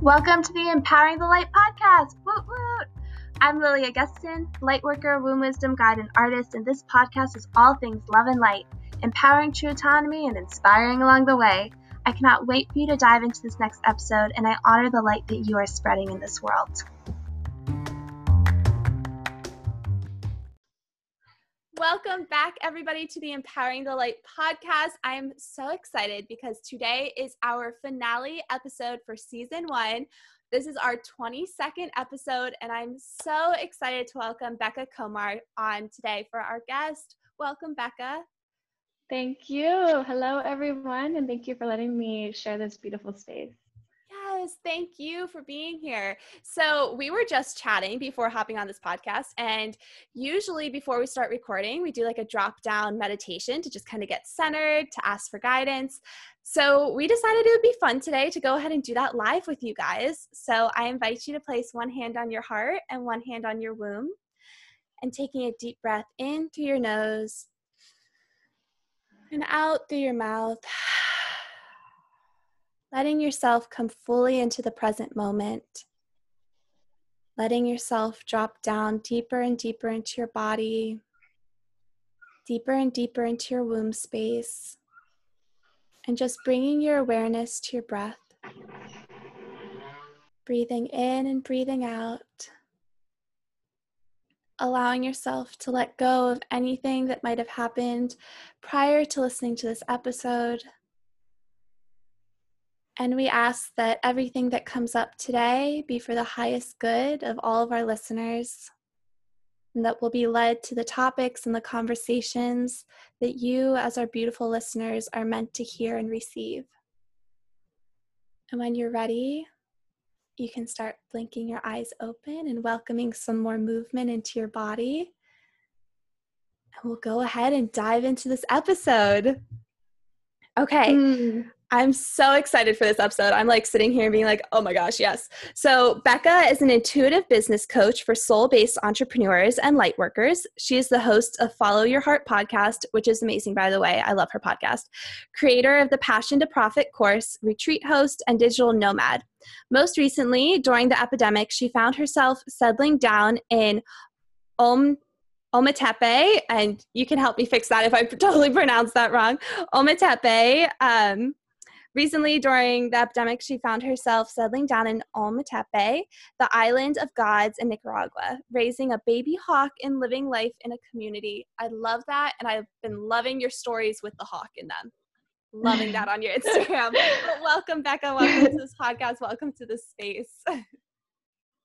Welcome to the Empowering the Light podcast. Woot woot! I'm Lily Augustin, lightworker, womb wisdom guide, and artist, and this podcast is all things love and light, empowering true autonomy and inspiring along the way. I cannot wait for you to dive into this next episode, and I honor the light that you are spreading in this world. Welcome back, everybody, to the Empowering the Light podcast. I'm so excited because today is our finale episode for season one. This is our 22nd episode, and I'm so excited to welcome Becca Komar on today for our guest. Welcome, Becca. Thank you. Hello, everyone, and thank you for letting me share this beautiful space. Yes, thank you for being here. So, we were just chatting before hopping on this podcast. And usually, before we start recording, we do like a drop down meditation to just kind of get centered, to ask for guidance. So, we decided it would be fun today to go ahead and do that live with you guys. So, I invite you to place one hand on your heart and one hand on your womb. And taking a deep breath in through your nose and out through your mouth letting yourself come fully into the present moment, letting yourself drop down deeper and deeper into your body, deeper and deeper into your womb space, and just bringing your awareness to your breath. Breathing in and breathing out. Allowing yourself to let go of anything that might have happened prior to listening to this episode and we ask that everything that comes up today be for the highest good of all of our listeners, and that we'll be led to the topics and the conversations that you, as our beautiful listeners, are meant to hear and receive. And when you're ready, you can start blinking your eyes open and welcoming some more movement into your body. And we'll go ahead and dive into this episode. Okay, mm. I'm so excited for this episode. I'm like sitting here being like, oh my gosh, yes. So, Becca is an intuitive business coach for soul based entrepreneurs and lightworkers. She is the host of Follow Your Heart podcast, which is amazing, by the way. I love her podcast. Creator of the Passion to Profit course, retreat host, and digital nomad. Most recently, during the epidemic, she found herself settling down in Om Ometepe, and you can help me fix that if I totally pronounced that wrong. Ometepe, um, Recently, during the epidemic, she found herself settling down in Ometepe, the island of gods in Nicaragua, raising a baby hawk and living life in a community. I love that, and I've been loving your stories with the hawk in them. Loving that on your Instagram. but welcome, Becca. Welcome to this podcast. Welcome to this space.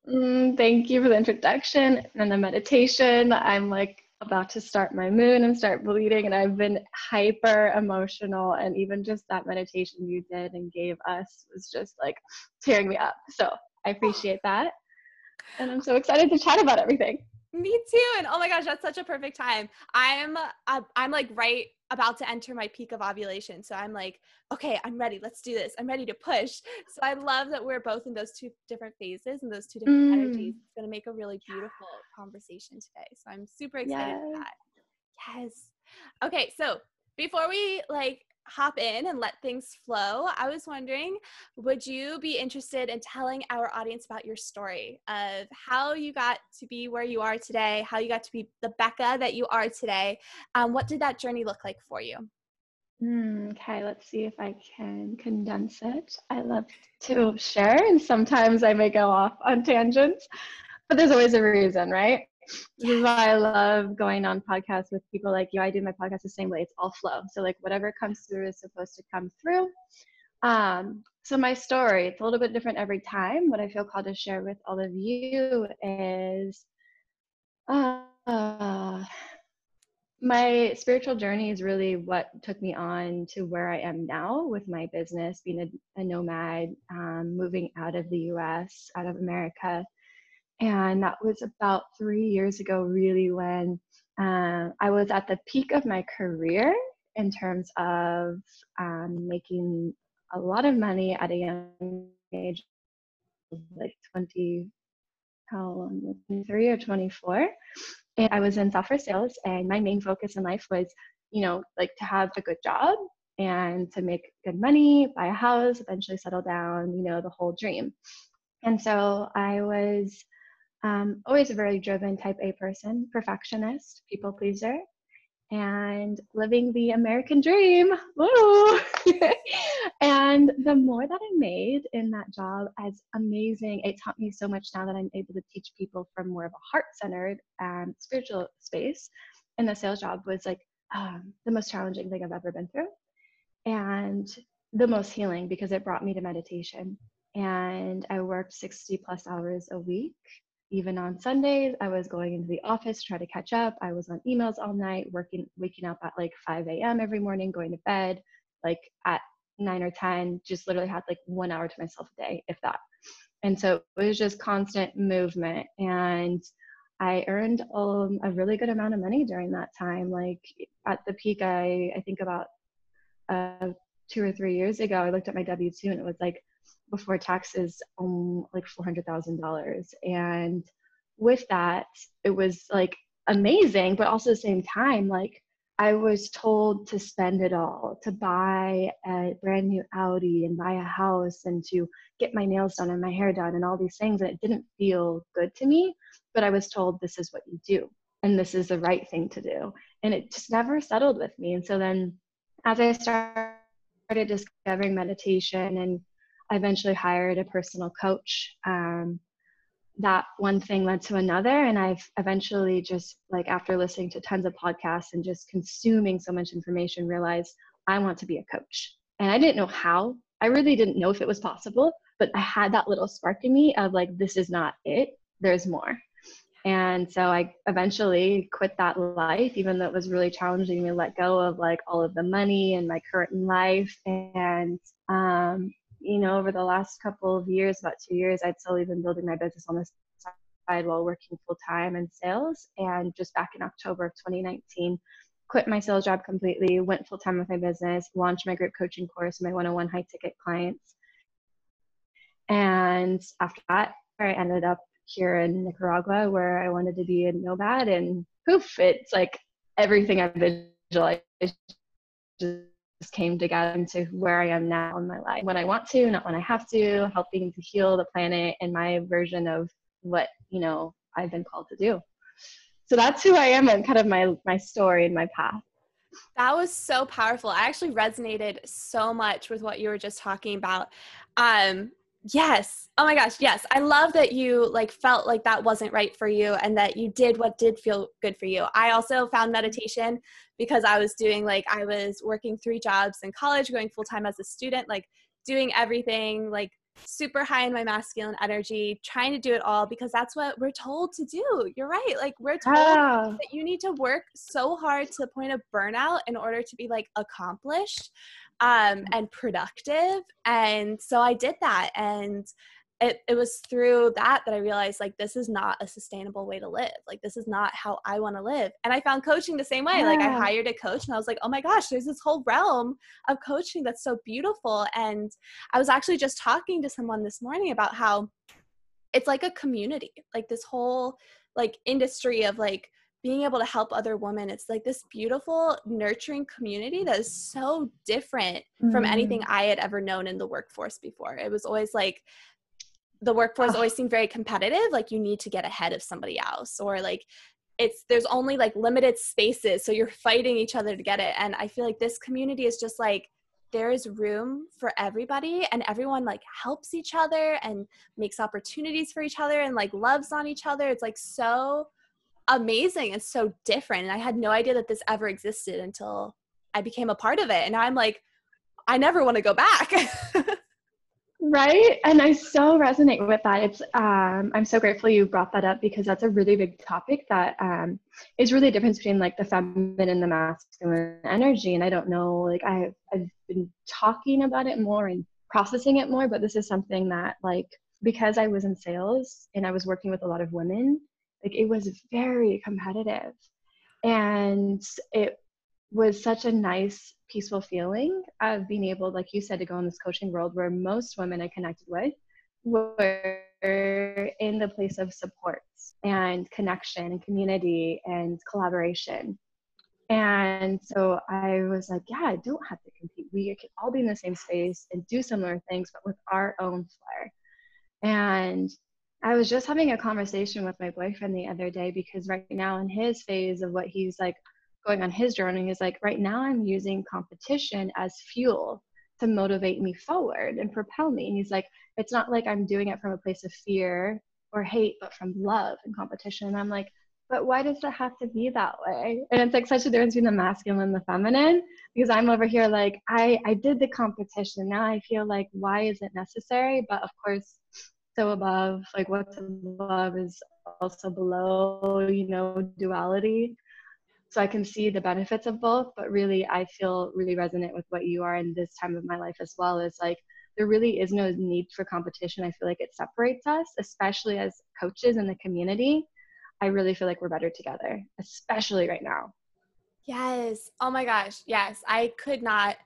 Mm, thank you for the introduction and the meditation. I'm like about to start my moon and start bleeding and I've been hyper emotional and even just that meditation you did and gave us was just like tearing me up. So I appreciate that. And I'm so excited to chat about everything. Me too. And oh my gosh, that's such a perfect time. I'm uh, I'm like right about to enter my peak of ovulation. So I'm like, okay, I'm ready. Let's do this. I'm ready to push. So I love that we're both in those two different phases and those two different mm. energies. It's going to make a really beautiful conversation today. So I'm super excited yes. for that. Yes. Okay, so before we like hop in and let things flow, I was wondering would you be interested in telling our audience about your story of how you got to be where you are today, how you got to be the Becca that you are today? Um, what did that journey look like for you? Mm, okay, let's see if I can condense it. I love to share, and sometimes I may go off on tangents, but there's always a reason, right? This is why I love going on podcasts with people like you. I do my podcast the same way. It's all flow. So like whatever comes through is supposed to come through. Um, so my story, it's a little bit different every time. What I feel called to share with all of you is uh, my spiritual journey is really what took me on to where I am now with my business, being a, a nomad, um, moving out of the US, out of America, and that was about three years ago, really, when uh, I was at the peak of my career in terms of um, making a lot of money at a young age, like 20, how long, 23 or 24. And I was in software sales, and my main focus in life was, you know, like to have a good job and to make good money, buy a house, eventually settle down, you know, the whole dream. And so I was um, always a very driven type A person, perfectionist, people pleaser, and living the American dream. Woo! and the more that I made in that job, as amazing, it taught me so much now that I'm able to teach people from more of a heart centered and spiritual space. And the sales job was like um, the most challenging thing I've ever been through and the most healing because it brought me to meditation. And I worked 60 plus hours a week. Even on Sundays, I was going into the office to try to catch up. I was on emails all night, working, waking up at like 5 a.m. every morning, going to bed like at 9 or 10, just literally had like one hour to myself a day, if that. And so it was just constant movement. And I earned um, a really good amount of money during that time. Like at the peak, I, I think about uh, two or three years ago, I looked at my W 2 and it was like before taxes, um, like $400,000. And with that, it was like amazing, but also the same time, like I was told to spend it all, to buy a brand new Audi and buy a house and to get my nails done and my hair done and all these things. And it didn't feel good to me, but I was told this is what you do and this is the right thing to do. And it just never settled with me. And so then as I started discovering meditation and I eventually hired a personal coach, um, that one thing led to another. And I've eventually just, like, after listening to tons of podcasts and just consuming so much information, realized I want to be a coach. And I didn't know how. I really didn't know if it was possible, but I had that little spark in me of, like, this is not it, there's more. And so I eventually quit that life, even though it was really challenging to let go of like all of the money and my current life. And, um, you know, over the last couple of years, about two years, I'd slowly been building my business on the side while working full time in sales. And just back in October of 2019, quit my sales job completely, went full time with my business, launched my group coaching course, my one on one high ticket clients. And after that, I ended up here in Nicaragua where I wanted to be a nomad and poof, it's like everything I visualized came together into where I am now in my life. When I want to, not when I have to, helping to heal the planet and my version of what, you know, I've been called to do. So that's who I am and kind of my my story and my path. That was so powerful. I actually resonated so much with what you were just talking about. Um, Yes. Oh my gosh. Yes. I love that you like felt like that wasn't right for you and that you did what did feel good for you. I also found meditation because I was doing like I was working three jobs in college, going full time as a student, like doing everything like super high in my masculine energy, trying to do it all because that's what we're told to do. You're right. Like we're told that you need to work so hard to the point of burnout in order to be like accomplished um, and productive. And so I did that. And it, it was through that that I realized like this is not a sustainable way to live. Like this is not how I want to live. And I found coaching the same way. Yeah. Like I hired a coach and I was like, oh my gosh, there's this whole realm of coaching that's so beautiful. And I was actually just talking to someone this morning about how it's like a community, like this whole like industry of like being able to help other women it's like this beautiful nurturing community that is so different mm-hmm. from anything mm. i had ever known in the workforce before it was always like the workforce always seemed very competitive like you need to get ahead of somebody else or like it's there's only like limited spaces so you're fighting each other to get it and i feel like this community is just like there is room for everybody and everyone like helps each other and makes opportunities for each other and like loves on each other it's like so amazing and so different. And I had no idea that this ever existed until I became a part of it. And I'm like, I never want to go back. right? And i so resonate with that. It's um, i'm so grateful you brought that up because that's a really big topic that um, is really a difference between like the feminine and the masculine energy. And i don't know like I, i've been talking about it more and processing it more but this is something that like because i was in sales and i was working with a lot of women like it was very competitive. And it was such a nice, peaceful feeling of being able, like you said, to go in this coaching world where most women I connected with were in the place of support and connection and community and collaboration. And so I was like, yeah, I don't have to compete we can all be in the same space and do similar things, but with our own flair. And I was just having a conversation with my boyfriend the other day because right now in his phase of what he's like going on his journey is like right now I'm using competition as fuel to motivate me forward and propel me. And he's like, it's not like I'm doing it from a place of fear or hate, but from love and competition. And I'm like, but why does it have to be that way? And it's like such a difference between the masculine and the feminine because I'm over here like, I, I did the competition. Now I feel like, why is it necessary? But of course, so above, like what's above is also below, you know, duality so i can see the benefits of both but really i feel really resonant with what you are in this time of my life as well is like there really is no need for competition. I feel like it separates us especially as coaches in the community. I really feel like we're better together especially right now. Yes. Oh my gosh. Yes. I could not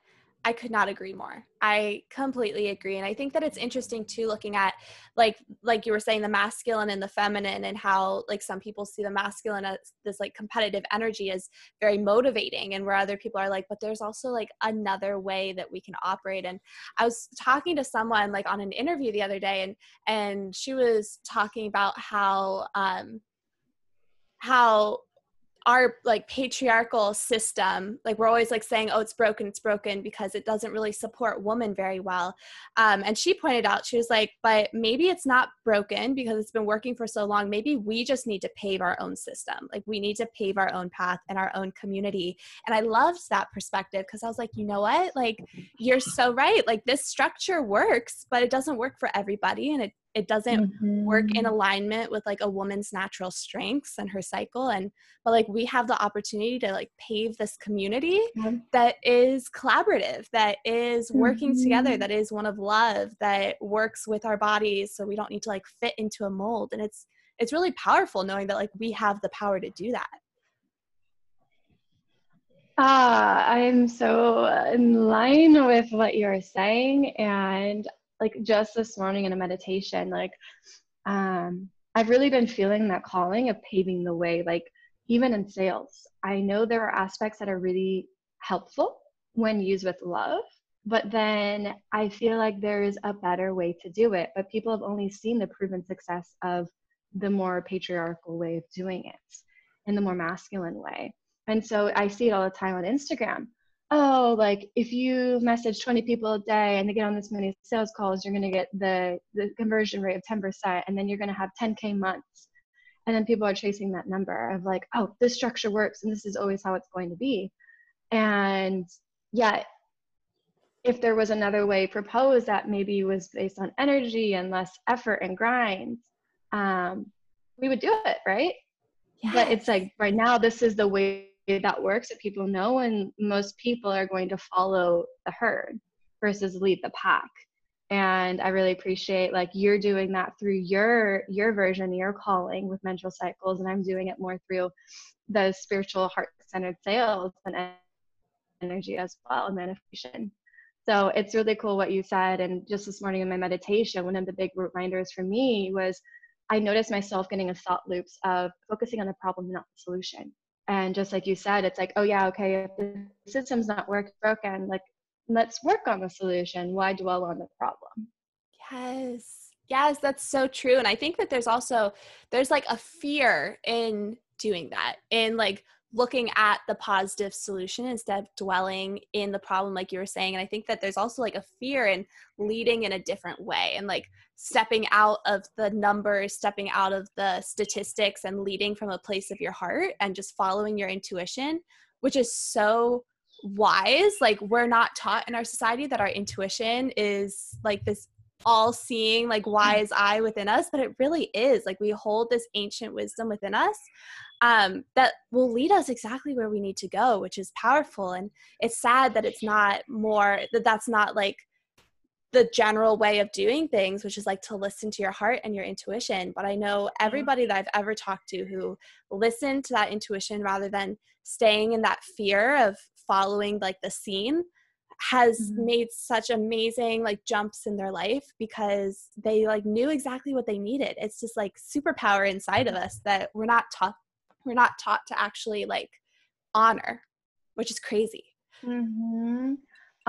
I could not agree more. I completely agree. And I think that it's interesting too looking at like like you were saying the masculine and the feminine and how like some people see the masculine as this like competitive energy as very motivating and where other people are like but there's also like another way that we can operate and I was talking to someone like on an interview the other day and and she was talking about how um how our like patriarchal system like we're always like saying oh it's broken it's broken because it doesn't really support women very well. Um, and she pointed out she was like but maybe it's not broken because it's been working for so long. Maybe we just need to pave our own system. Like we need to pave our own path and our own community. And i loved that perspective because i was like you know what? Like you're so right. Like this structure works but it doesn't work for everybody and it it doesn't mm-hmm. work in mm-hmm. alignment with like a woman's natural strengths and her cycle and but like we have the opportunity to like pave this community that is collaborative that is working mm-hmm. together that is one of love that works with our bodies so we don't need to like fit into a mold and it's it's really powerful knowing that like we have the power to do that Ah, I'm so in line with what you're saying. And like just this morning in a meditation like um i've really been feeling that calling of paving the way like even in sales. I know there are aspects that are really helpful when used with love but then i feel like there's a better way to do it but people have only seen the proven success of the more patriarchal way of doing it in the more masculine way. And so i see it all the time on instagram oh, like if you message 20 people a day and they get on this many sales calls, you're going to get the, the conversion rate of 10%, and then you're going to have 10K months. And then people are chasing that number of like, oh, this structure works and this is always how it's going to be. And yet, if there was another way proposed that maybe was based on energy and less effort and grind, um, we would do it, right? Yes. But it's like right now, this is the way that works that people know and most people are going to follow the herd versus lead the pack. And i really appreciate like you're doing that through your your version your calling with menstrual cycles and i'm doing it more through the spiritual heart-centered sales and energy as well and manifestation. So it's really cool what you said and just this morning in my meditation one of the big reminders for me was i noticed myself getting in thought loops of focusing on the problem not the solution and just like you said it's like oh yeah okay if the system's not work broken like let's work on the solution. Why dwell on the problem? Yes. Yes that's so true. And i think that there's also there's like a fear in doing that in like looking at the positive solution instead of dwelling in the problem like you were saying and i think that there's also like a fear in leading in a different way and like stepping out of the numbers stepping out of the statistics and leading from a place of your heart and just following your intuition which is so wise. Like we're not taught in our society that our intuition is like this all seeing like mm. wise eye within us but it really is. Like we hold this ancient wisdom within us um, that will lead us exactly where we need to go, which is powerful. And it's sad that it's not more, that that's not like the general way of doing things, which is like to listen to your heart and your intuition. But I know everybody that I've ever talked to who listened to that intuition rather than staying in that fear of following like the scene has mm-hmm. made such amazing like jumps in their life because they like knew exactly what they needed. It's just like superpower inside of us that we're not taught we're not taught to actually like honor which is crazy mm-hmm.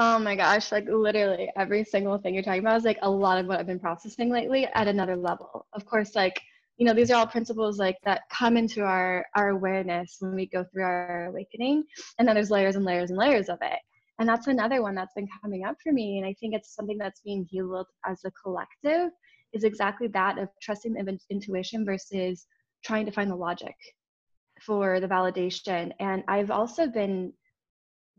Oh my gosh, like literally every single thing you're talking about is like a lot of what I've been processing lately at another level. Of course, like, you know, these are all principles like that come into our our awareness when we go through our awakening. And then there's layers and layers and layers of it. And that's another one that's been coming up for me. And I think it's something that's being healed as a collective is exactly that of trusting the intuition versus trying to find the logic for the validation. And I've also been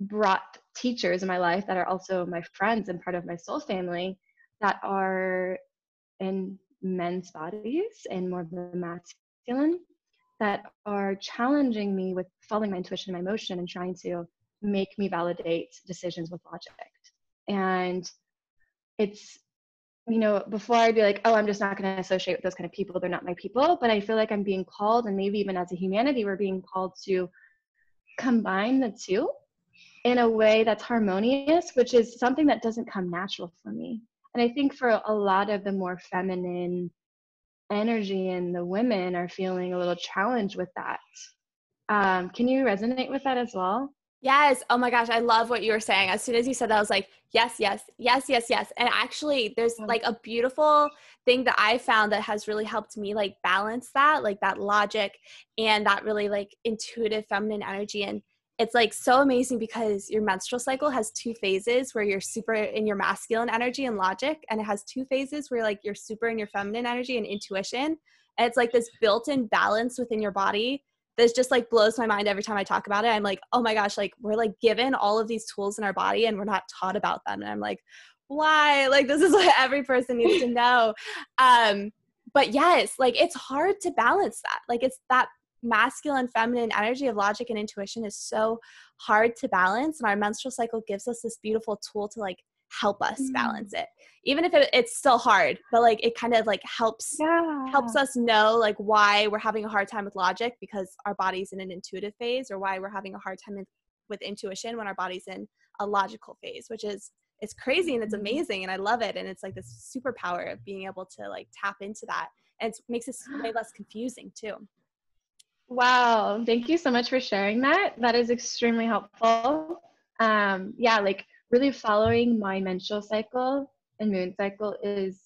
brought teachers in my life that are also my friends and part of my soul family that are in men's bodies and more of the masculine that are challenging me with following my intuition and my emotion and trying to make me validate decisions with logic. And it's, you know, before I'd be like, oh, I'm just not going to associate with those kind of people. They're not my people. But I feel like I'm being called, and maybe even as a humanity, we're being called to combine the two in a way that's harmonious, which is something that doesn't come natural for me. And I think for a lot of the more feminine energy and the women are feeling a little challenged with that. Um, can you resonate with that as well? Yes. Oh my gosh, I love what you were saying. As soon as you said that, I was like, yes, yes, yes, yes, yes. And actually, there's like a beautiful thing that I found that has really helped me like balance that, like that logic and that really like intuitive feminine energy. And it's like so amazing because your menstrual cycle has two phases where you're super in your masculine energy and logic and it has two phases where like you're super in your feminine energy and intuition and it's like this built-in balance within your body that just like blows my mind every time I talk about it. I'm like, oh my gosh, like we're like given all of these tools in our body and we're not taught about them. And I'm like, why? Like this is what every person needs to know. Um, but yes, like it's hard to balance that. Like it's that masculine feminine energy of logic and intuition is so hard to balance and our menstrual cycle gives us this beautiful tool to like help us mm. balance it even if it, it's still hard but like it kind of like helps yeah. helps us know like why we're having a hard time with logic because our body's in an intuitive phase or why we're having a hard time in, with intuition when our body's in a logical phase which is it's crazy and it's mm-hmm. amazing and i love it and it's like this superpower of being able to like tap into that and it makes it way less confusing too wow thank you so much for sharing that that is extremely helpful um yeah like really following my menstrual cycle and moon cycle is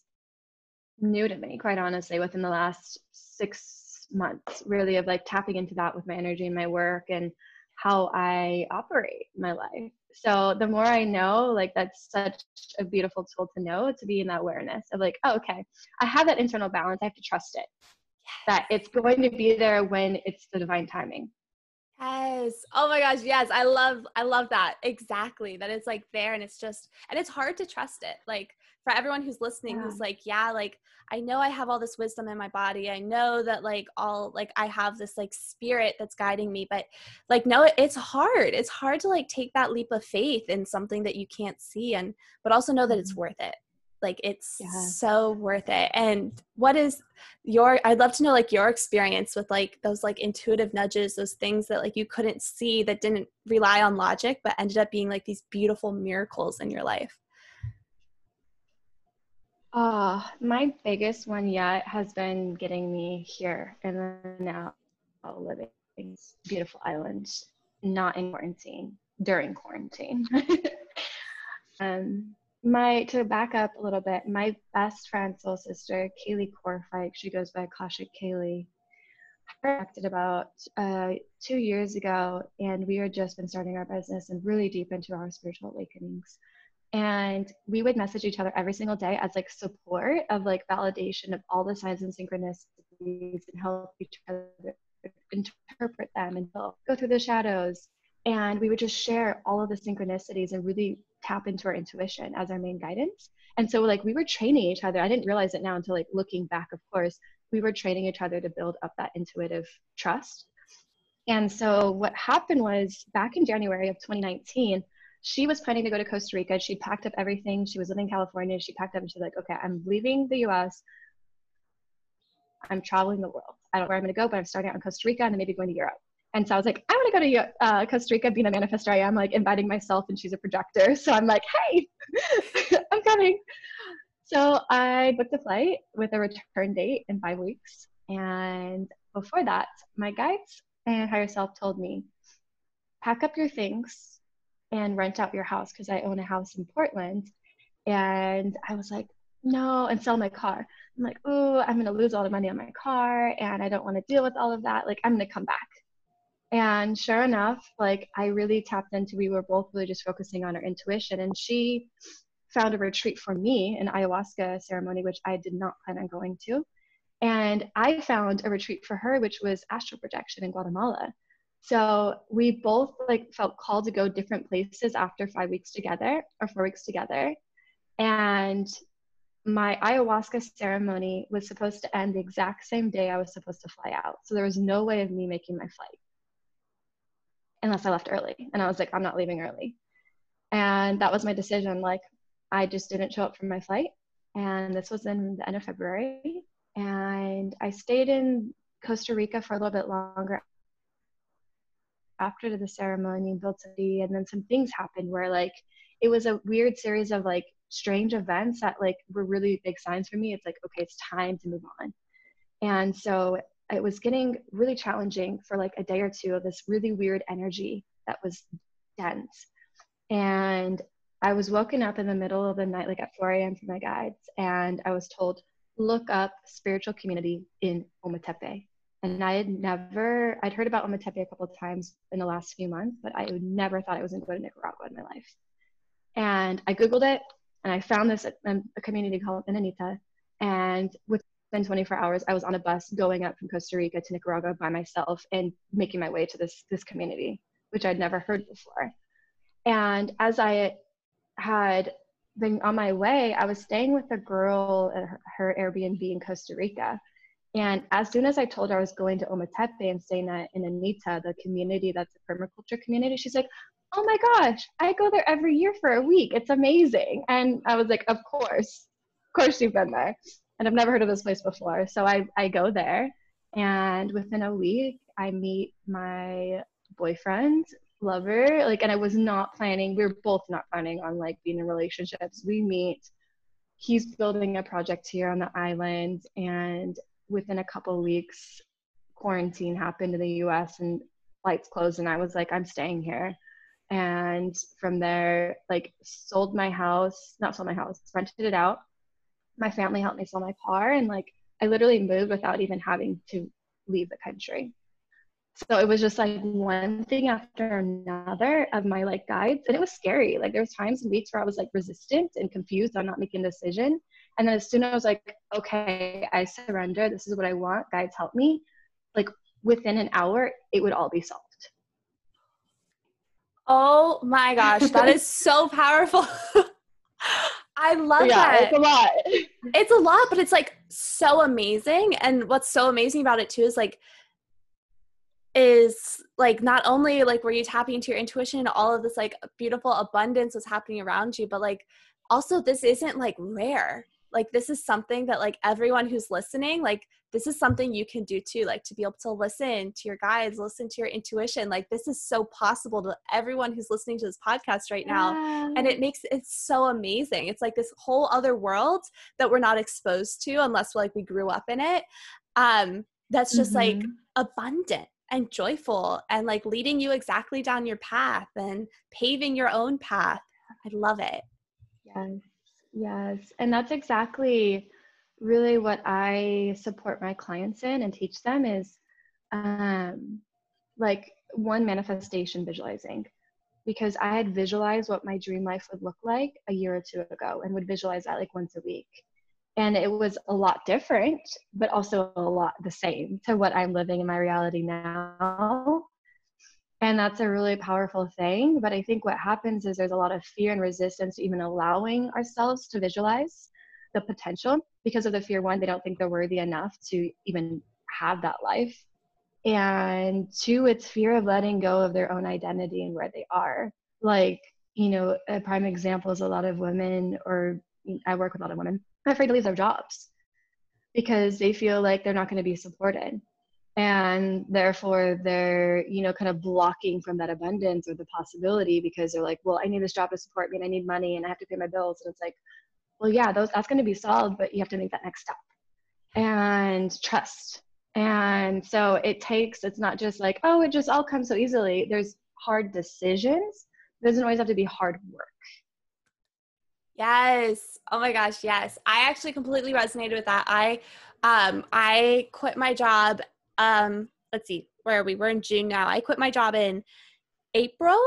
new to me, quite honestly, within the last six months, really, of like tapping into that with my energy and my work and how I operate my life. So the more I know, like that's such a beautiful tool to know to be in that awareness of like, oh, okay, I have that internal balance. I have to trust it. Yes. That it's going to be there when it's the divine timing. Yes. Oh my gosh, yes. I love I love that. Exactly. That it's like there and it's just and it's hard to trust it. Like for everyone who's listening yeah. who's like, yeah, like I know I have all this wisdom in my body. I know that like all like I have this like spirit that's guiding me, but like no, it's hard. It's hard to like take that leap of faith in something that you can't see and but also know that it's mm-hmm. worth it like it's yeah. so worth it and what is your i'd love to know like your experience with like those like intuitive nudges those things that like you couldn't see that didn't rely on logic but ended up being like these beautiful miracles in your life Ah, uh, my biggest one yet has been getting me here and now living in beautiful islands, not in quarantine, during quarantine. um, my to back up a little bit, my best friend, soul sister, Kaylee Corfike, she goes by Akashic Kaylee, acted about uh, two years ago, and we had just been starting our business and really deep into our spiritual awakenings. And we would message each other every single day as like support of like validation of all the signs and synchronicities and help each other interpret them and go through the shadows. And we would just share all of the synchronicities and really tap into our intuition as our main guidance. And so like we were training each other. I didn't realize it now until like looking back, of course, we were training each other to build up that intuitive trust. And so what happened was back in January of 2019, she was planning to go to Costa Rica. She packed up everything. She was living in California. She packed up and she's like, okay, I'm leaving the US. I'm traveling the world. I don't know where I'm going to go, but I'm starting out in Costa Rica and then maybe going to Europe. And so I was like, I want to go to uh, Costa Rica, being a manifestor I am, like inviting myself, and she's a projector. So I'm like, hey, I'm coming. So I booked a flight with a return date in five weeks. And before that, my guides and higher self told me, pack up your things and rent out your house because I own a house in Portland. And I was like, no, and sell my car. I'm like, oh, I'm going to lose all the money on my car and I don't want to deal with all of that. Like, I'm going to come back. And sure enough, like, I really tapped into, we were both really just focusing on our intuition. And she found a retreat for me, an ayahuasca ceremony, which I did not plan on going to. And I found a retreat for her, which was astral projection in Guatemala. So we both like felt called to go different places after five weeks together or four weeks together. And my ayahuasca ceremony was supposed to end the exact same day I was supposed to fly out. So there was no way of me making my flight unless I left early. And I was like, I'm not leaving early. And that was my decision. Like, I just didn't show up for my flight. And this was in the end of February. And I stayed in Costa Rica for a little bit longer after the ceremony, built city, and then some things happened where like it was a weird series of like strange events that like were really big signs for me. It's like, okay, it's time to move on. And so it was getting really challenging for like a day or two of this really weird energy that was dense. And I was woken up in the middle of the night, like at 4 a.m. from my guides, and I was told, look up spiritual community in Ometepe. And I had never, I'd heard about Ometepe a couple of times in the last few months, but I never thought I was going to go to Nicaragua in my life. And I Googled it and I found this um, a community called Inanitah. And within 24 hours, I was on a bus going up from Costa Rica to Nicaragua by myself and making my way to this, this community, which I'd never heard before. And as I had been on my way, I was staying with a girl at her, her Airbnb in Costa Rica. And as soon as I told her I was going to Ometepe and staying at Inanitah, the community that's a permaculture community, she's like, oh my gosh, I go there every year for a week. It's amazing. And I was like, of course, of course you've been there. And I've never heard of this place before. So I, I go there and within a week I meet my boyfriend, lover. Like, and I was not planning, we were both not planning on like being in relationships. We meet, he's building a project here on the island and within a couple weeks quarantine happened in the US and lights closed and I was like, I'm staying here and from there like sold my house not sold my house rented it out my family helped me sell my car and like i literally moved without even having to leave the country. So it was just like one thing after another of my like guides and it was scary. Like there was times and weeks where i was like resistant and confused on not making a decision. And then as soon as i was like okay i surrender this is what i want guides help me like within an hour it would all be solved. Oh my gosh, that is so powerful. I love yeah, that. It's a lot. It's a lot, but it's like so amazing. And what's so amazing about it too is like is like not only like were you tapping into your intuition and all of this like beautiful abundance was happening around you, but like also this isn't like rare like this is something that like everyone who's listening like this is something you can do too like to be able to listen to your guides listen to your intuition like this is so possible to everyone who's listening to this podcast right now yeah. and it makes it so amazing it's like this whole other world that we're not exposed to unless like we grew up in it um that's just mm-hmm. like abundant and joyful and like leading you exactly down your path and paving your own path i love it yes Yes. And that's exactly really what I support my clients in and teach them is um, like one manifestation visualizing. Because I had visualized what my dream life would look like a year or two ago and would visualize that like once a week. And it was a lot different, but also a lot the same to what I'm living in my reality now. And that's a really powerful thing but i think what happens is there's a lot of fear and resistance to even allowing ourselves to visualize the potential because of the fear one they don't think they're worthy enough to even have that life. And two it's fear of letting go of their own identity and where they are. Like you know a prime example is a lot of women or i work with a lot of women afraid to leave their jobs because they feel like they're not going to be supported. And therefore they're you know kind of blocking from that abundance or the possibility because they're like well i need this job to support me and i need money and i have to pay my bills. And it's like well yeah those that's going to be solved but you have to make that next step and trust and so it takes it's not just like oh it just all comes so easily there's hard decisions it doesn't always have to be hard work. Yes. Oh my gosh, yes. I actually completely resonated with that. I um I quit my job um let's see, where are we? We're in June now. I quit my job in April.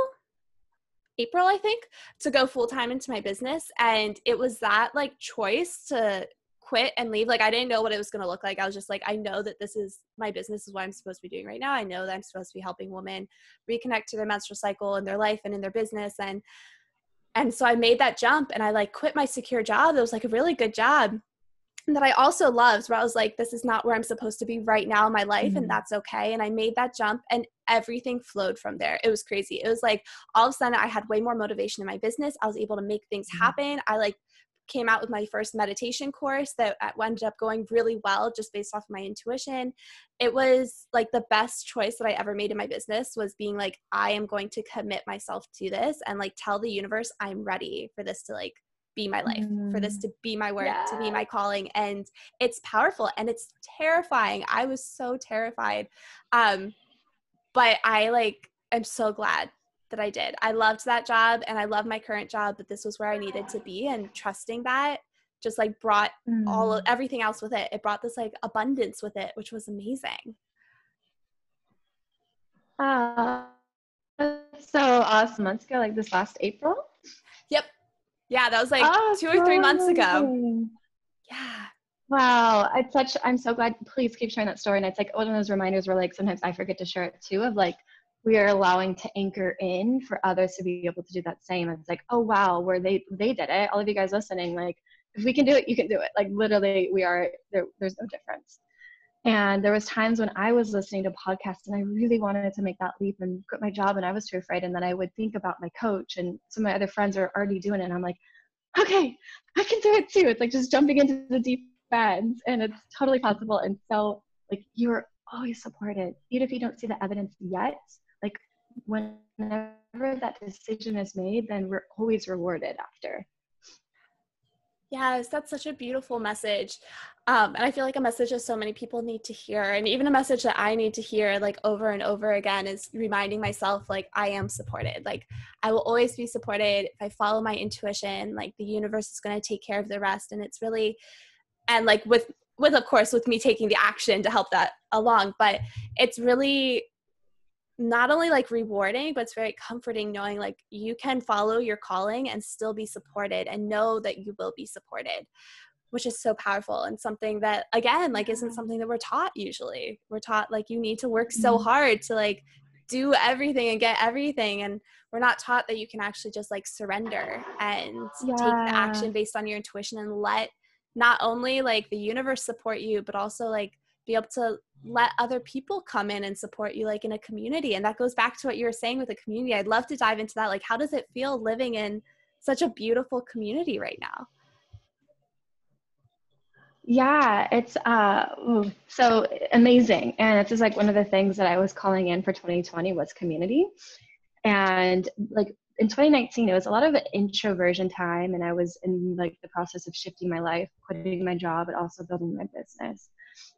April, I think, to go full time into my business. And it was that like choice to quit and leave. Like I didn't know what it was going to look like. I was just like, I know that this is my business is what I'm supposed to be doing right now. I know that I'm supposed to be helping women reconnect to their menstrual cycle in their life and in their business. And and so I made that jump and I like quit my secure job. It was like a really good job that I also loved where I was like, this is not where I'm supposed to be right now in my life, mm-hmm. and that's okay. And I made that jump and everything flowed from there. It was crazy. It was like all of a sudden I had way more motivation in my business. I was able to make things mm-hmm. happen. I like came out with my first meditation course that ended up going really well just based off of my intuition it was like the best choice that i ever made in my business was being like i am going to commit myself to this and like tell the universe i'm ready for this to like be my life mm. for this mm. to be my work yeah. to be my calling and it's powerful and it's terrifying i was so terrified um but i like i'm so glad that I did. I loved that job and I love my current job, but this was where I needed to be and trusting that just like brought mm. all of everything else with it. It brought this like abundance with it, which was amazing. Uh, so awesome. Months ago, like this last April? Yep. Yeah, that was like awesome. two or three months ago. Yeah. Wow. It's such, I'm so glad. Please keep sharing that story. And it's like one of those reminders where like sometimes I forget to share it too of like we are allowing to anchor in for others to be able to do that same. And it's like, oh wow, where they they did it. All of you guys listening, like if we can do it, you can do it. Like literally, we are there. There's no difference. And there was times when I was listening to podcasts and I really wanted to make that leap and quit my job, and I was too afraid. And then I would think about my coach and some of my other friends are already doing it. And I'm like, okay, I can do it too. It's like just jumping into the deep end, and it's totally possible. And so, like, you're always supported, even if you don't see the evidence yet like whenever that decision is made then we're always rewarded after Yes, that's such a beautiful message. Um, and I feel like a message that so many people need to hear. And even a message that I need to hear like over and over again is reminding myself like I am supported. Like I will always be supported. If I follow my intuition, like the universe is going to take care of the rest. And it's really, and like with, with of course, with me taking the action to help that along, but it's really not only like rewarding but it's very comforting knowing like you can follow your calling and still be supported and know that you will be supported which is so powerful and something that again like isn't something that we're taught usually we're taught like you need to work so mm-hmm. hard to like do everything and get everything and we're not taught that you can actually just like surrender and yeah. take the action based on your intuition and let not only like the universe support you but also like be able to let other people come in and support you like in a community. And that goes back to what you were saying with a community. I'd love to dive into that. Like how does it feel living in such a beautiful community right now? Yeah it's uh so amazing. And it's just like one of the things that i was calling in for 2020 was community. And like in 2019 it was a lot of introversion time and i was in like the process of shifting my life quitting my job but also building my business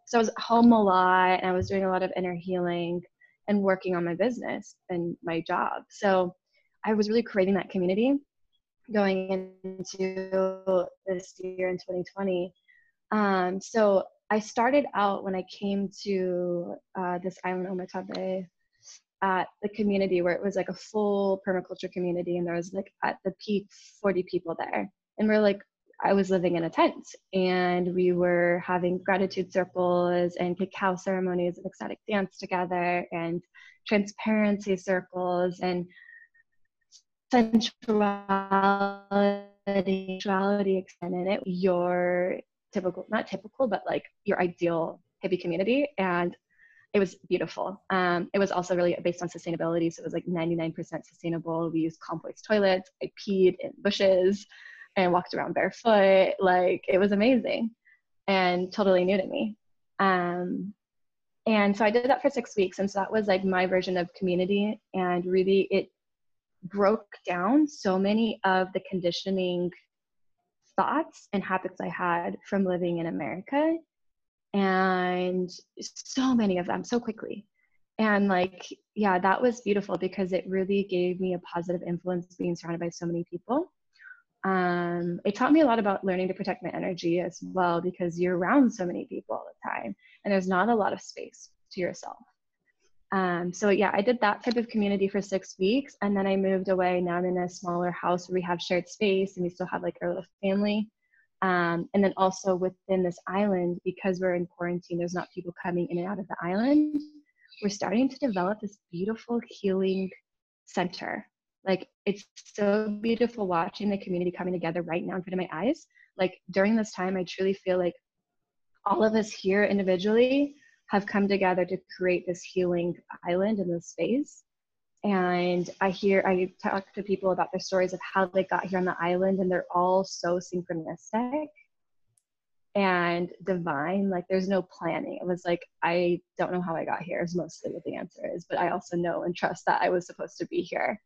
so I was home a lot and I was doing a lot of inner healing and working on my business and my job. So I was really creating that community going into this year in 2020. Um, so I started out when I came to uh, this island, Ometepe, at the community where it was like a full permaculture community, and there was like at the peak 40 people there. And we're like I was living in a tent and we were having gratitude circles and cacao ceremonies and ecstatic dance together and transparency circles and sensuality, sexuality extended it, your typical, not typical, but like your ideal hippie community. And it was beautiful. Um, it was also really based on sustainability. So it was like 99% sustainable. We used compost toilets. I peed in bushes and walked around barefoot. Like it was amazing and totally new to me. Um, and so I did that for six weeks. And so that was like my version of community. And really, it broke down so many of the conditioning thoughts and habits I had from living in America. And so many of them so quickly. and like yeah that was beautiful because it really gave me a positive influence being surrounded by so many people. Um, it taught me a lot about learning to protect my energy as well because you're around so many people all the time and there's not a lot of space to yourself. Um, so yeah i did that type of community for six weeks and then i moved away. Now i'm in a smaller house where we have shared space and we still have like our little family um, and then also within this island because we're in quarantine there's not people coming in and out of the island we're starting to develop this beautiful healing center. Like it's so beautiful watching the community coming together right now in front of my eyes. Like during this time, I truly feel like all of us here individually have come together to create this healing island in this space. And I hear, I talk to people about their stories of how they got here on the island, and they're all so synchronistic and divine like there's no planning. It was like i don't know how i got here is mostly what the answer is but i also know and trust that i was supposed to be here.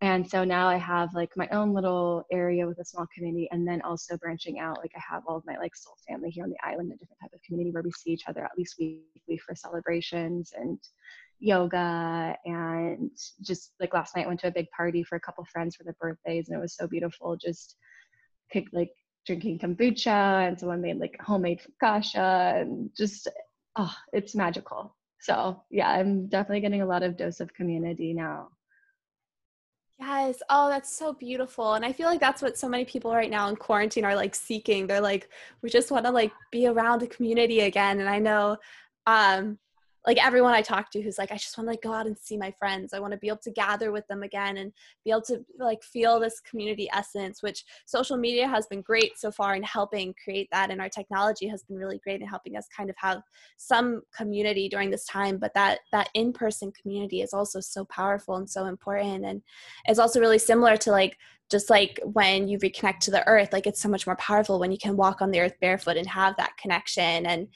And so now i have like my own little area with a small community and then also branching out like i have all of my like soul family here on the island a different type of community where we see each other at least weekly for celebrations and yoga and just like last night went to a big party for a couple friends for their birthdays and it was so beautiful just like drinking kombucha and someone made like homemade focaccia and just oh it's magical so yeah i'm definitely getting a lot of dose of community now Yes. Oh, that's so beautiful. And I feel like that's what so many people right now in quarantine are like seeking. They're like, we just want to like be around a community again. And I know um like everyone I talk to who's like, I just want to like go out and see my friends. I want to be able to gather with them again and be able to like feel this community essence, which social media has been great so far in helping create that. And our technology has been really great in helping us kind of have some community during this time. But that that in-person community is also so powerful and so important. And it's also really similar to like just like when you reconnect to the earth, like it's so much more powerful when you can walk on the earth barefoot and have that connection. And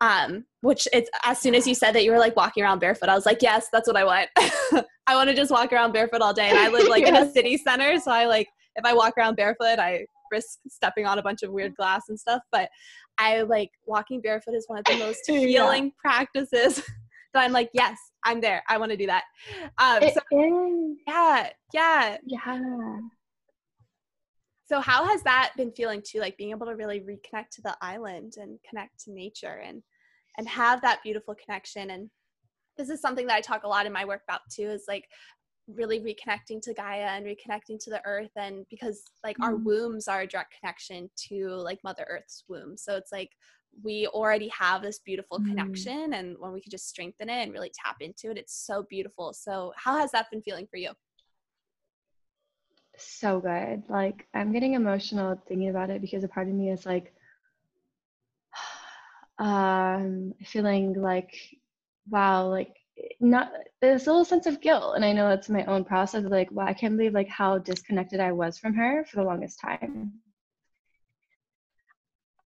um which it's as soon as you said that you were like walking around barefoot i was like yes that's what i want. I want to just walk around barefoot all day and i live like yes. in a city center so i like if i walk around barefoot i risk stepping on a bunch of weird glass and stuff but i like walking barefoot is one of the most healing yeah. practices that i'm like yes i'm there i want to do that. Um so, yeah yeah. Yeah so how has that been feeling too like being able to really reconnect to the island and connect to nature and and have that beautiful connection and this is something that i talk a lot in my work about too is like really reconnecting to gaia and reconnecting to the earth and because like mm-hmm. our wombs are a direct connection to like mother earth's womb so it's like we already have this beautiful mm-hmm. connection and when we can just strengthen it and really tap into it it's so beautiful so how has that been feeling for you so good. Like I'm getting emotional thinking about it because a part of me is like um feeling like wow, like not there's little sense of guilt and I know that's my own process like wow, I can't believe like how disconnected I was from her for the longest time.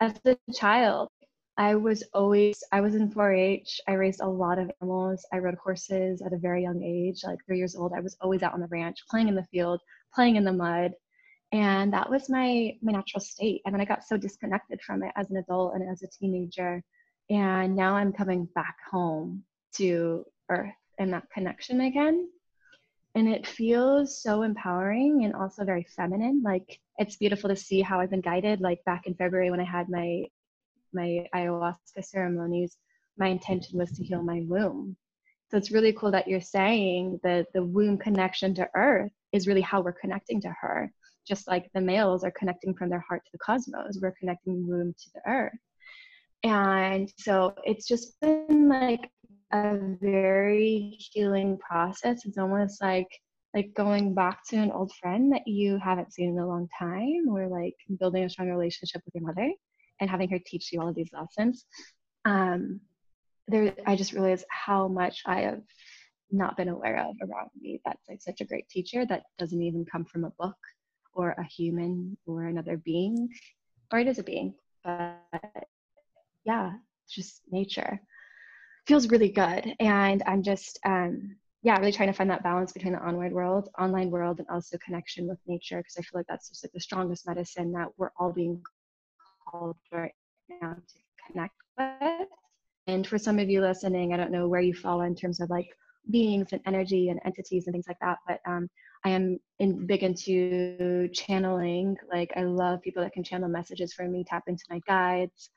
As a child, I was always I was in 4-H. I raised a lot of animals. I rode horses at a very young age, like 3 years old. I was always out on the ranch, playing in the field, playing in the mud. And that was my my natural state. And then I got so disconnected from it as an adult and as a teenager. And now I'm coming back home to earth and that connection again. And it feels so empowering and also very feminine. Like it's beautiful to see how I've been guided. Like back in February when I had my my ayahuasca ceremonies, my intention was to heal my womb. So it's really cool that you're saying that the womb connection to earth is really how we're connecting to her. Just like the males are connecting from their heart to the cosmos, we're connecting womb to the earth. And so it's just been like a very healing process. It's almost like like going back to an old friend that you haven't seen in a long time or like building a strong relationship with your mother and having her teach you all of these lessons um, there i just realized how much i have not been aware of around me. That's like such a great teacher that doesn't even come from a book or a human or another being or it is a being but yeah just nature. Feels really good and i'm just um yeah really trying to find that balance between the online world online world and also connection with nature because i feel like that's just like the strongest medicine that we're all being called right now to connect with. And for some of you listening, I don't know where you fall in terms of like beings and energy and entities and things like that, but um, I am in, big into channeling. Like I love people that can channel messages for me, tap into my guides,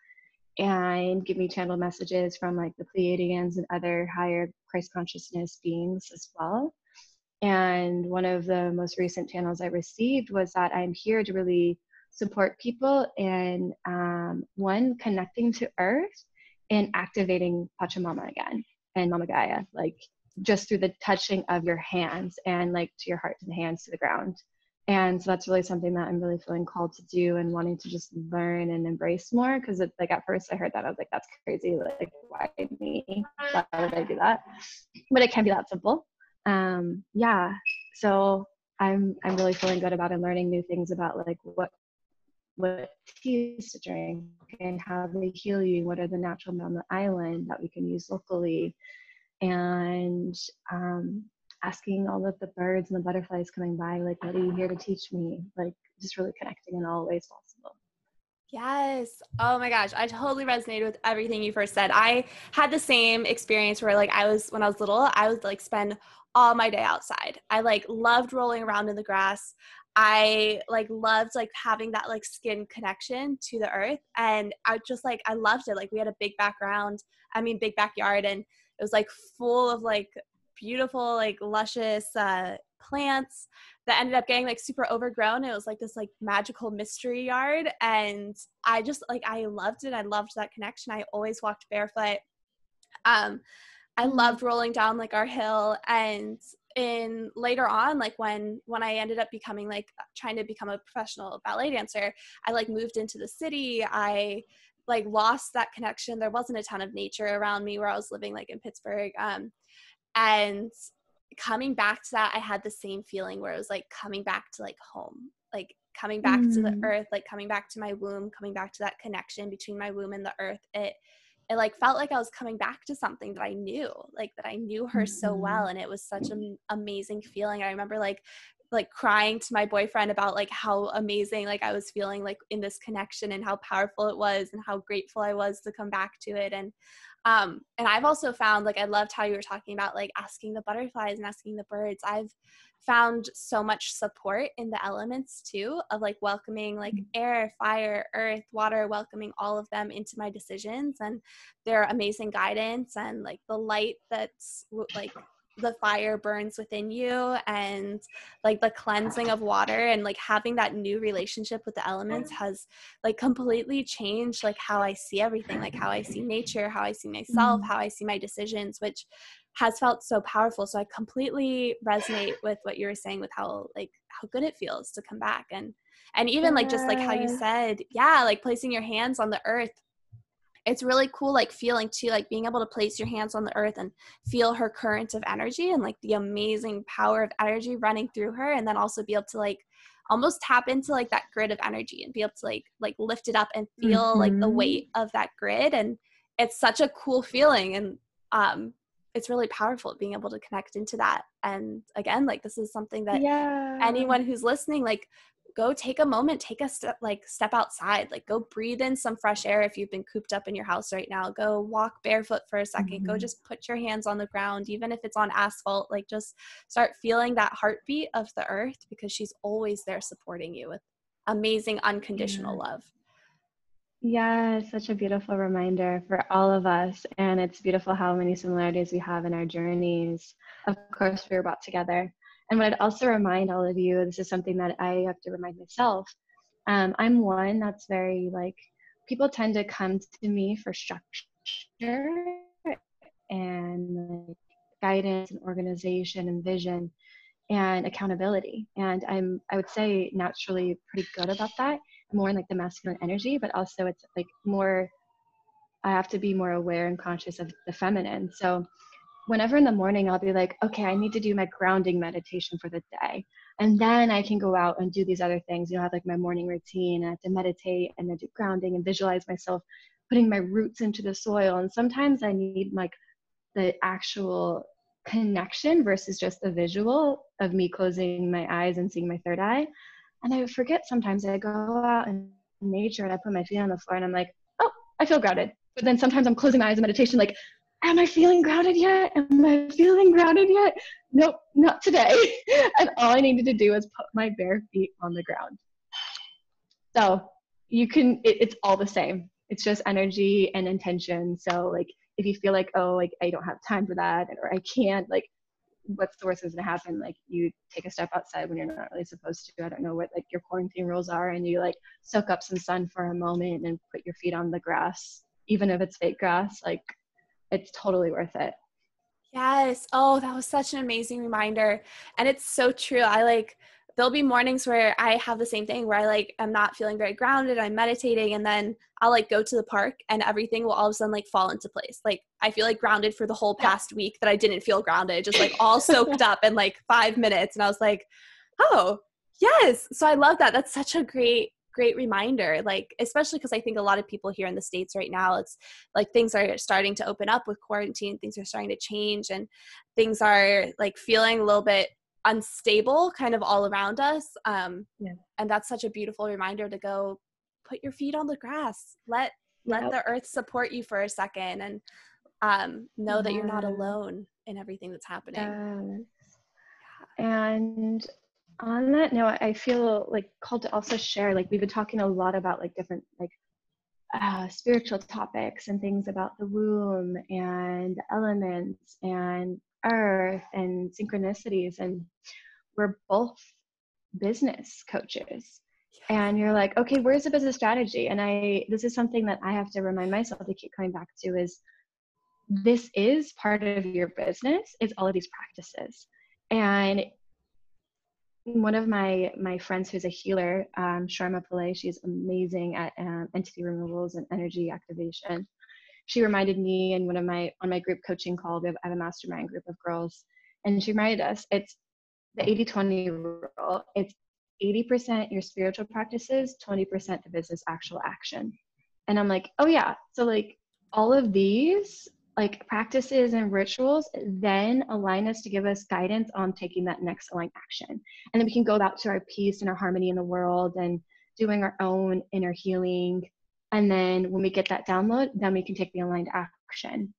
and give me channel messages from like the Pleiadians and other higher Christ consciousness beings as well. And one of the most recent channels I received was that I'm here to really support people in um, one connecting to Earth and activating Pachamama again and Mama Gaia, like just through the touching of your hands and like to your heart to the hands to the ground. And so that's really something that I'm really feeling called to do and wanting to just learn and embrace more. Because it's like at first I heard that I was like, that's crazy. Like, why me? Why would I do that? But it can be that simple. Um, yeah. So I'm I'm really feeling good about and learning new things about like what what teas to drink and how they heal you. What are the natural on the island that we can use locally? And um, asking all of the birds and the butterflies coming by, like, what are you here to teach me? Like, just really connecting in all ways possible. Yes. Oh my gosh. I totally resonated with everything you first said. I had the same experience where like I was when I was little, I would like spend all my day outside. I like loved rolling around in the grass. I like loved like having that like skin connection to the earth and I just like I loved it. Like we had a big background, I mean big backyard and it was like full of like beautiful like luscious uh plants that ended up getting like super overgrown. It was like this like magical mystery yard and I just like I loved it. I loved that connection. I always walked barefoot. Um I mm-hmm. loved rolling down like our hill and in later on like when when i ended up becoming like trying to become a professional ballet dancer i like moved into the city i like lost that connection there wasn't a ton of nature around me where i was living like in pittsburgh um and coming back to that i had the same feeling where it was like coming back to like home like coming back mm. to the mm. earth like coming back to my womb coming back to that connection between my womb and the earth it it like felt like I was coming back to something that I knew, like that I knew her so well. And it was such an amazing feeling. I remember like like crying to my boyfriend about like how amazing like I was feeling like in this connection and how powerful it was and how grateful I was to come back to it. And um and I've also found like I loved how you were talking about like asking the butterflies and asking the birds. I've found so much support in the elements too of like welcoming like mm. air fire earth water welcoming all of them into my decisions and their amazing guidance and like the light that's like the fire burns within you and like the cleansing of water and like having that new relationship with the elements has like completely changed like how I see everything like how I see nature how I see myself mm. how I see my decisions which has felt so powerful. So i completely resonate with what you were saying with how like how good it feels to come back and and even like just like how you said yeah like placing your hands on the earth it's really cool like feeling too like being able to place your hands on the earth and feel her current of energy and like the amazing power of energy running through her and then also be able to like almost tap into like that grid of energy and be able to like like lift it up and feel mm-hmm. like the mm-hmm. weight of that grid and it's such a cool feeling and um it's really powerful being able to connect into that and again like this is something that yeah. anyone who's listening like go take a moment take a step like step outside like go breathe in some fresh air if you've been cooped up in your house right now go walk barefoot for a 2nd mm-hmm. go just put your hands on the ground even if it's on asphalt like just start feeling that heartbeat of the earth because she's always there supporting you with amazing unconditional yeah. love yeah, such a beautiful reminder for all of us. And it's beautiful how many similarities we have in our journeys. Of course, we were brought together. And what I'd also remind all of you this is something that I have to remind myself. Um, I'm one that's very like, people tend to come to me for structure and like, guidance and organization and vision and accountability. And I'm, I would say, naturally pretty good about that more in like the masculine energy, but also it's like more, I have to be more aware and conscious of the feminine. So whenever in the morning I'll be like, okay, I need to do my grounding meditation for the day. And then I can go out and do these other things. You know, I have like my morning routine. I have to meditate and then do grounding and visualize myself putting my roots into the soil. And sometimes I need like the actual connection versus just the visual of me closing my eyes and seeing my third eye. And I forget sometimes I go out in nature and I put my feet on the floor and I'm like, oh, I feel grounded. but then sometimes I'm closing my eyes in meditation, like, am I feeling grounded yet? Am I feeling grounded yet? Nope, not today. and all I needed to do was put my bare feet on the ground. So you can, it, it's all the same. It's just energy and intention. So, like, if you feel like, oh, like I don't have time for that or I can't, like, what's the worst that's gonna happen? Like you take a step outside when you're not really supposed to. I don't know what like your quarantine rules are, and you like soak up some sun for a moment and put your feet on the grass, even if it's fake grass. Like it's totally worth it. Yes. Oh, that was such an amazing reminder. And it's so true. I like there'll be mornings where I have the same thing where I like I'm not feeling very grounded, I'm meditating and then I'll like go to the park and everything will all of a sudden like fall into place. Like I feel like grounded for the whole past week that I didn't feel grounded, just like all soaked up in like 5 minutes and I was like, "Oh, yes." So I love that. That's such a great great reminder like especially because i think a lot of people here in the states right now it's like things are starting to open up with quarantine things are starting to change and things are like feeling a little bit unstable kind of all around us um yeah. and that's such a beautiful reminder to go put your feet on the grass. Let let the earth support you for a second and um know yeah. that you're not alone in everything that's happening. And on that note i feel like called to also share like we've been talking a lot about like different like uh, spiritual topics and things about the womb and elements and earth and synchronicities and we're both business coaches. And you're like okay where's the business strategy? And i this is something that i have to remind myself to keep coming back to is this is part of your business is all of these practices. And one of my my friends who's a healer um, sharma pillay she's amazing at um, entity removals and energy activation. She reminded me in one of my on my group coaching call we have, I have a mastermind group of girls and she reminded us it's the 80-20 rule it's 80% your spiritual practices 20% the business actual action. And i'm like oh yeah so like all of these like practices and rituals then align us to give us guidance on taking that next aligned action and then we can go back to our peace and our harmony in the world and doing our own inner healing and then when we get that download, then we can take the aligned action.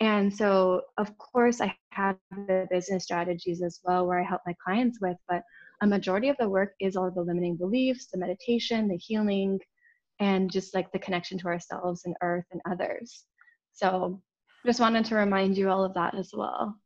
And so, of course, I have the business strategies as well where I help my clients with, but a majority of the work is all the limiting beliefs, the meditation, the healing, and just like the connection to ourselves and earth and others. So, just wanted to remind you all of that as well.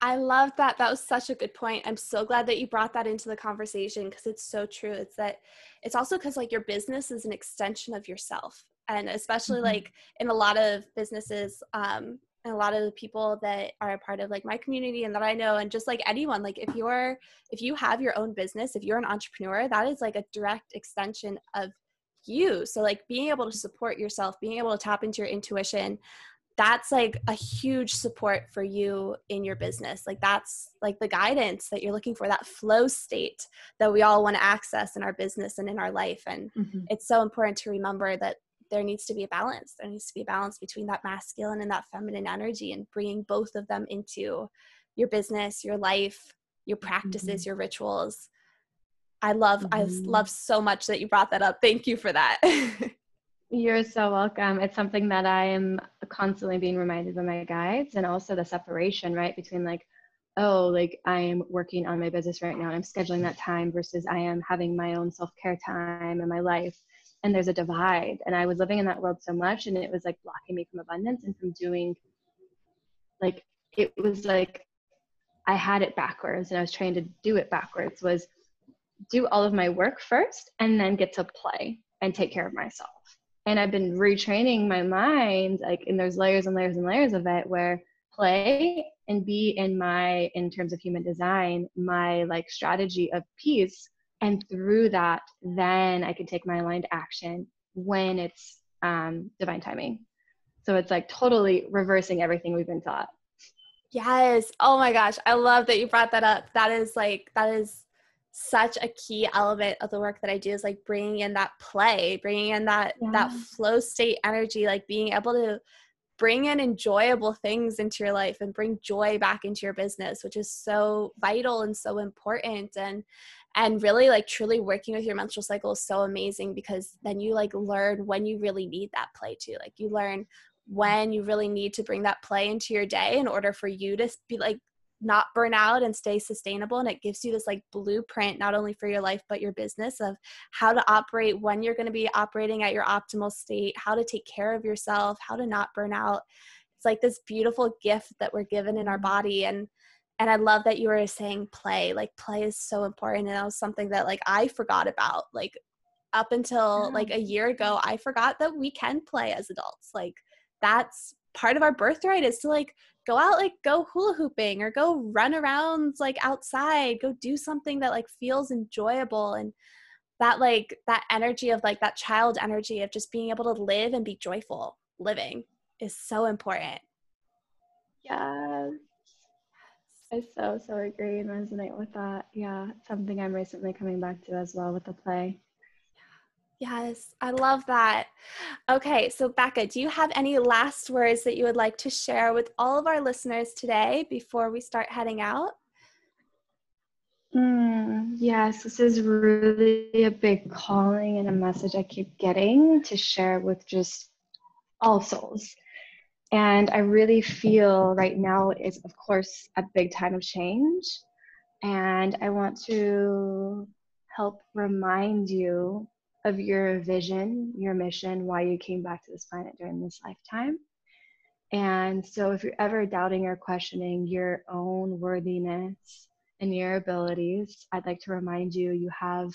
I love that. That was such a good point. I'm so glad that you brought that into the conversation because it's so true. It's that it's also because like your business is an extension of yourself. And especially mm-hmm. like in a lot of businesses, um, and a lot of the people that are a part of like my community and that I know, and just like anyone, like if you're if you have your own business, if you're an entrepreneur, that is like a direct extension of you. So like being able to support yourself, being able to tap into your intuition, that's like a huge support for you in your business. Like that's like the guidance that you're looking for, that flow state that we all want to access in our business and in our life. And mm-hmm. it's so important to remember that there needs to be a balance. There needs to be a balance between that masculine and that feminine energy and bringing both of them into your business, your life, your practices, mm-hmm. your rituals. I love, mm-hmm. I love so much that you brought that up. Thank you for that. You're so welcome. It's something that I am constantly being reminded by my guides and also the separation, right? Between like, oh, like I am working on my business right now and I'm scheduling that time versus I am having my own self care time in my life. And there's a divide. And I was living in that world so much and it was like blocking me from abundance and from doing, like, it was like I had it backwards and I was trying to do it backwards was do all of my work first and then get to play and take care of myself and I've been retraining my mind, like, and there's layers and layers and layers of it where play and be in my, in terms of human design, my like strategy of peace. And through that, then I can take my aligned action when it's um, divine timing. So it's like totally reversing everything we've been taught. Yes. Oh my gosh. I love that you brought that up. That is like, that is such a key element of the work that I do is like bringing in that play, bringing in that yeah. that flow state energy, like being able to bring in enjoyable things into your life and bring joy back into your business, which is so vital and so important. And and really like truly working with your menstrual cycle is so amazing because then you like learn when you really need that play too like you learn when you really need to bring that play into your day in order for you to be like not burn out and stay sustainable and it gives you this like blueprint not only for your life but your business of how to operate when you're going to be operating at your optimal state how to take care of yourself how to not burn out. It's like this beautiful gift that we're given in our mm-hmm. body and and i love that you were saying play like play is so important and that was something that like i forgot about like up until like mm-hmm. a year ago i forgot that we can play as adults like that's part of our birthright is to like go out like go hula hooping or go run around like outside go do something that like feels enjoyable and that like that energy of like that child energy of just being able to live and be joyful living is so important. Yes. I so so agree and resonate with that. Yeah something i'm recently coming back to as well with the play Yes, I love that. Okay, so Becca, do you have any last words that you would like to share with all of our listeners today before we start heading out? Mm, yes, this is really a big calling and a message I keep getting to share with just all souls. And I really feel right now is, of course, a big time of change. And I want to help remind you of your vision, your mission, why you came back to this planet during this lifetime. And so, if you're ever doubting or questioning your own worthiness and your abilities, I'd like to remind you you have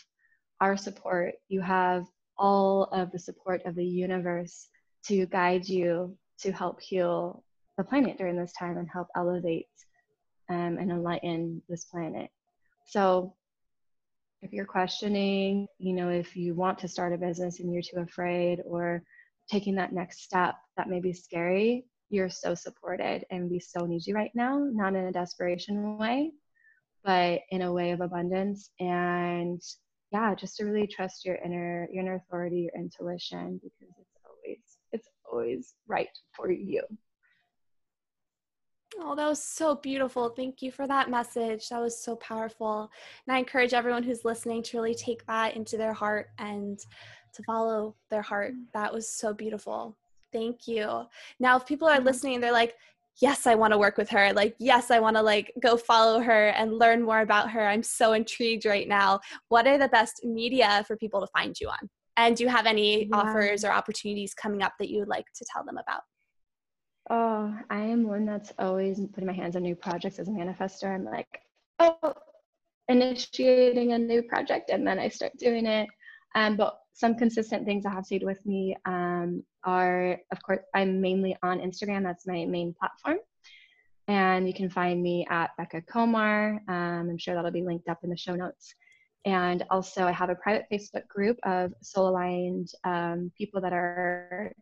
our support. You have all of the support of the universe to guide you to help heal the planet during this time and help elevate um, and enlighten this planet. So, if you're questioning, you know, if you want to start a business and you're too afraid or taking that next step that may be scary, you're so supported and we so need you right now, not in a desperation way, but in a way of abundance. And yeah, just to really trust your inner your inner authority, your intuition, because it's always it's always right for you. Oh, that was so beautiful. Thank you for that message. That was so powerful. And I encourage everyone who's listening to really take that into their heart and to follow their heart. That was so beautiful. Thank you. Now, if people are mm-hmm. listening they're like, yes, I want to work with her. Like, yes, I want to like go follow her and learn more about her. I'm so intrigued right now. What are the best media for people to find you on? And do you have any yeah. offers or opportunities coming up that you would like to tell them about? Oh, I am one that's always putting my hands on new projects as a manifester. I'm like, oh, initiating a new project, and then I start doing it. Um, but some consistent things that have stayed with me um, are, of course, I'm mainly on Instagram. That's my main platform. And you can find me at Becca Komar. Um, I'm sure that'll be linked up in the show notes. And also, I have a private Facebook group of soul aligned um, people that are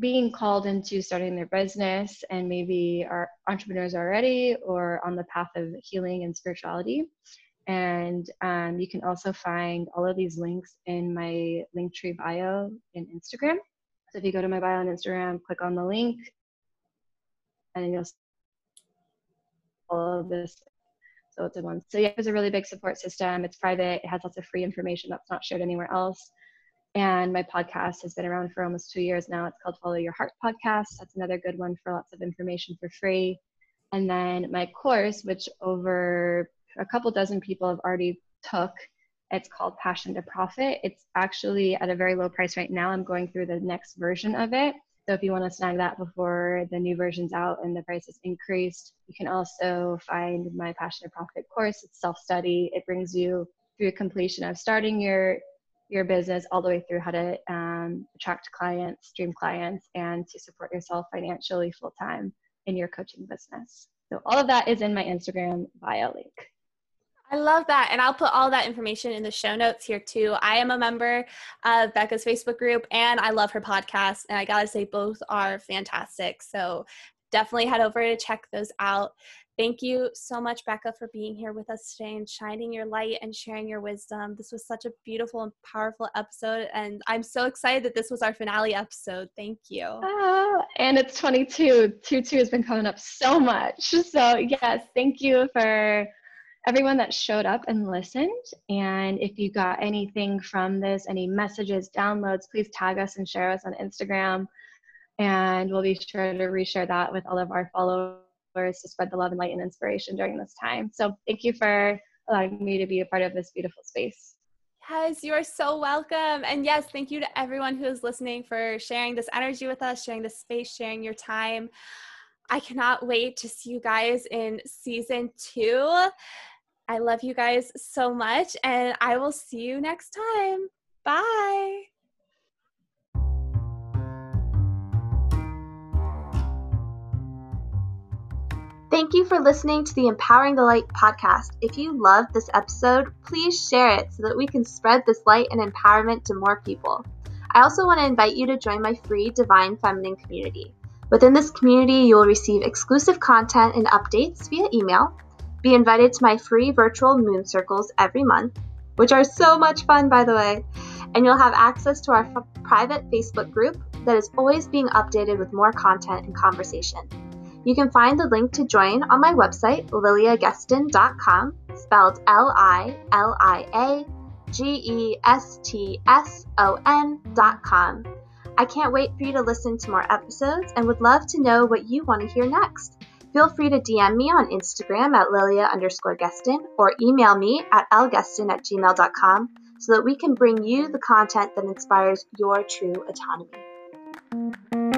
being called into starting their business and maybe are entrepreneurs already or on the path of healing and spirituality. And um, you can also find all of these links in my Linktree bio in Instagram. So if you go to my bio on Instagram, click on the link, and you'll see all of this. So it's a one. So yeah, it's a really big support system. It's private. It has lots of free information that's not shared anywhere else. And my podcast has been around for almost two years now. It's called Follow Your Heart Podcast. That's another good one for lots of information for free. And then my course, which over a couple dozen people have already took, it's called Passion to Profit. It's actually at a very low price right now. I'm going through the next version of it. So if you want to snag that before the new version's out and the price is increased, you can also find my Passion to Profit course. It's self-study. It brings you through completion of starting your your business all the way through how to um, attract clients, dream clients, and to support yourself financially full time in your coaching business. So, all of that is in my Instagram bio link. I love that. And I'll put all that information in the show notes here too. I am a member of Becca's Facebook group and I love her podcast. And I got to say, both are fantastic. So definitely head over to check those out. Thank you so much, Becca, for being here with us today and shining your light and sharing your wisdom. This was such a beautiful and powerful episode, and I'm so excited that this was our finale episode. Thank you. Oh, and it's 22. 2 2 has been coming up so much. So, yes, thank you for everyone that showed up and listened. And if you got anything from this, any messages, downloads, please tag us and share us on Instagram. And we'll be sure to reshare that with all of our followers to spread the love and light and inspiration during this time. So thank you for allowing me to be a part of this beautiful space. Yes, you are so welcome. And yes, thank you to everyone who is listening for sharing this energy with us, sharing this space, sharing your time. I cannot wait to see you guys in season two. I love you guys so much, and I will see you next time. Bye. Thank you for listening to the Empowering the Light podcast. If you loved this episode, please share it so that we can spread this light and empowerment to more people. I also want to invite you to join my free Divine Feminine community. Within this community, you will receive exclusive content and updates via email, be invited to my free virtual moon circles every month, which are so much fun, by the way, and you'll have access to our f- private Facebook group that is always being updated with more content and conversation. You can find the link to join on my website, liliageston.com, spelled L I L I A G E S T S O N.com. I can't wait for you to listen to more episodes and would love to know what you want to hear next. Feel free to DM me on Instagram at lilia underscore geston or email me at lgeston at gmail.com so that we can bring you the content that inspires your true autonomy.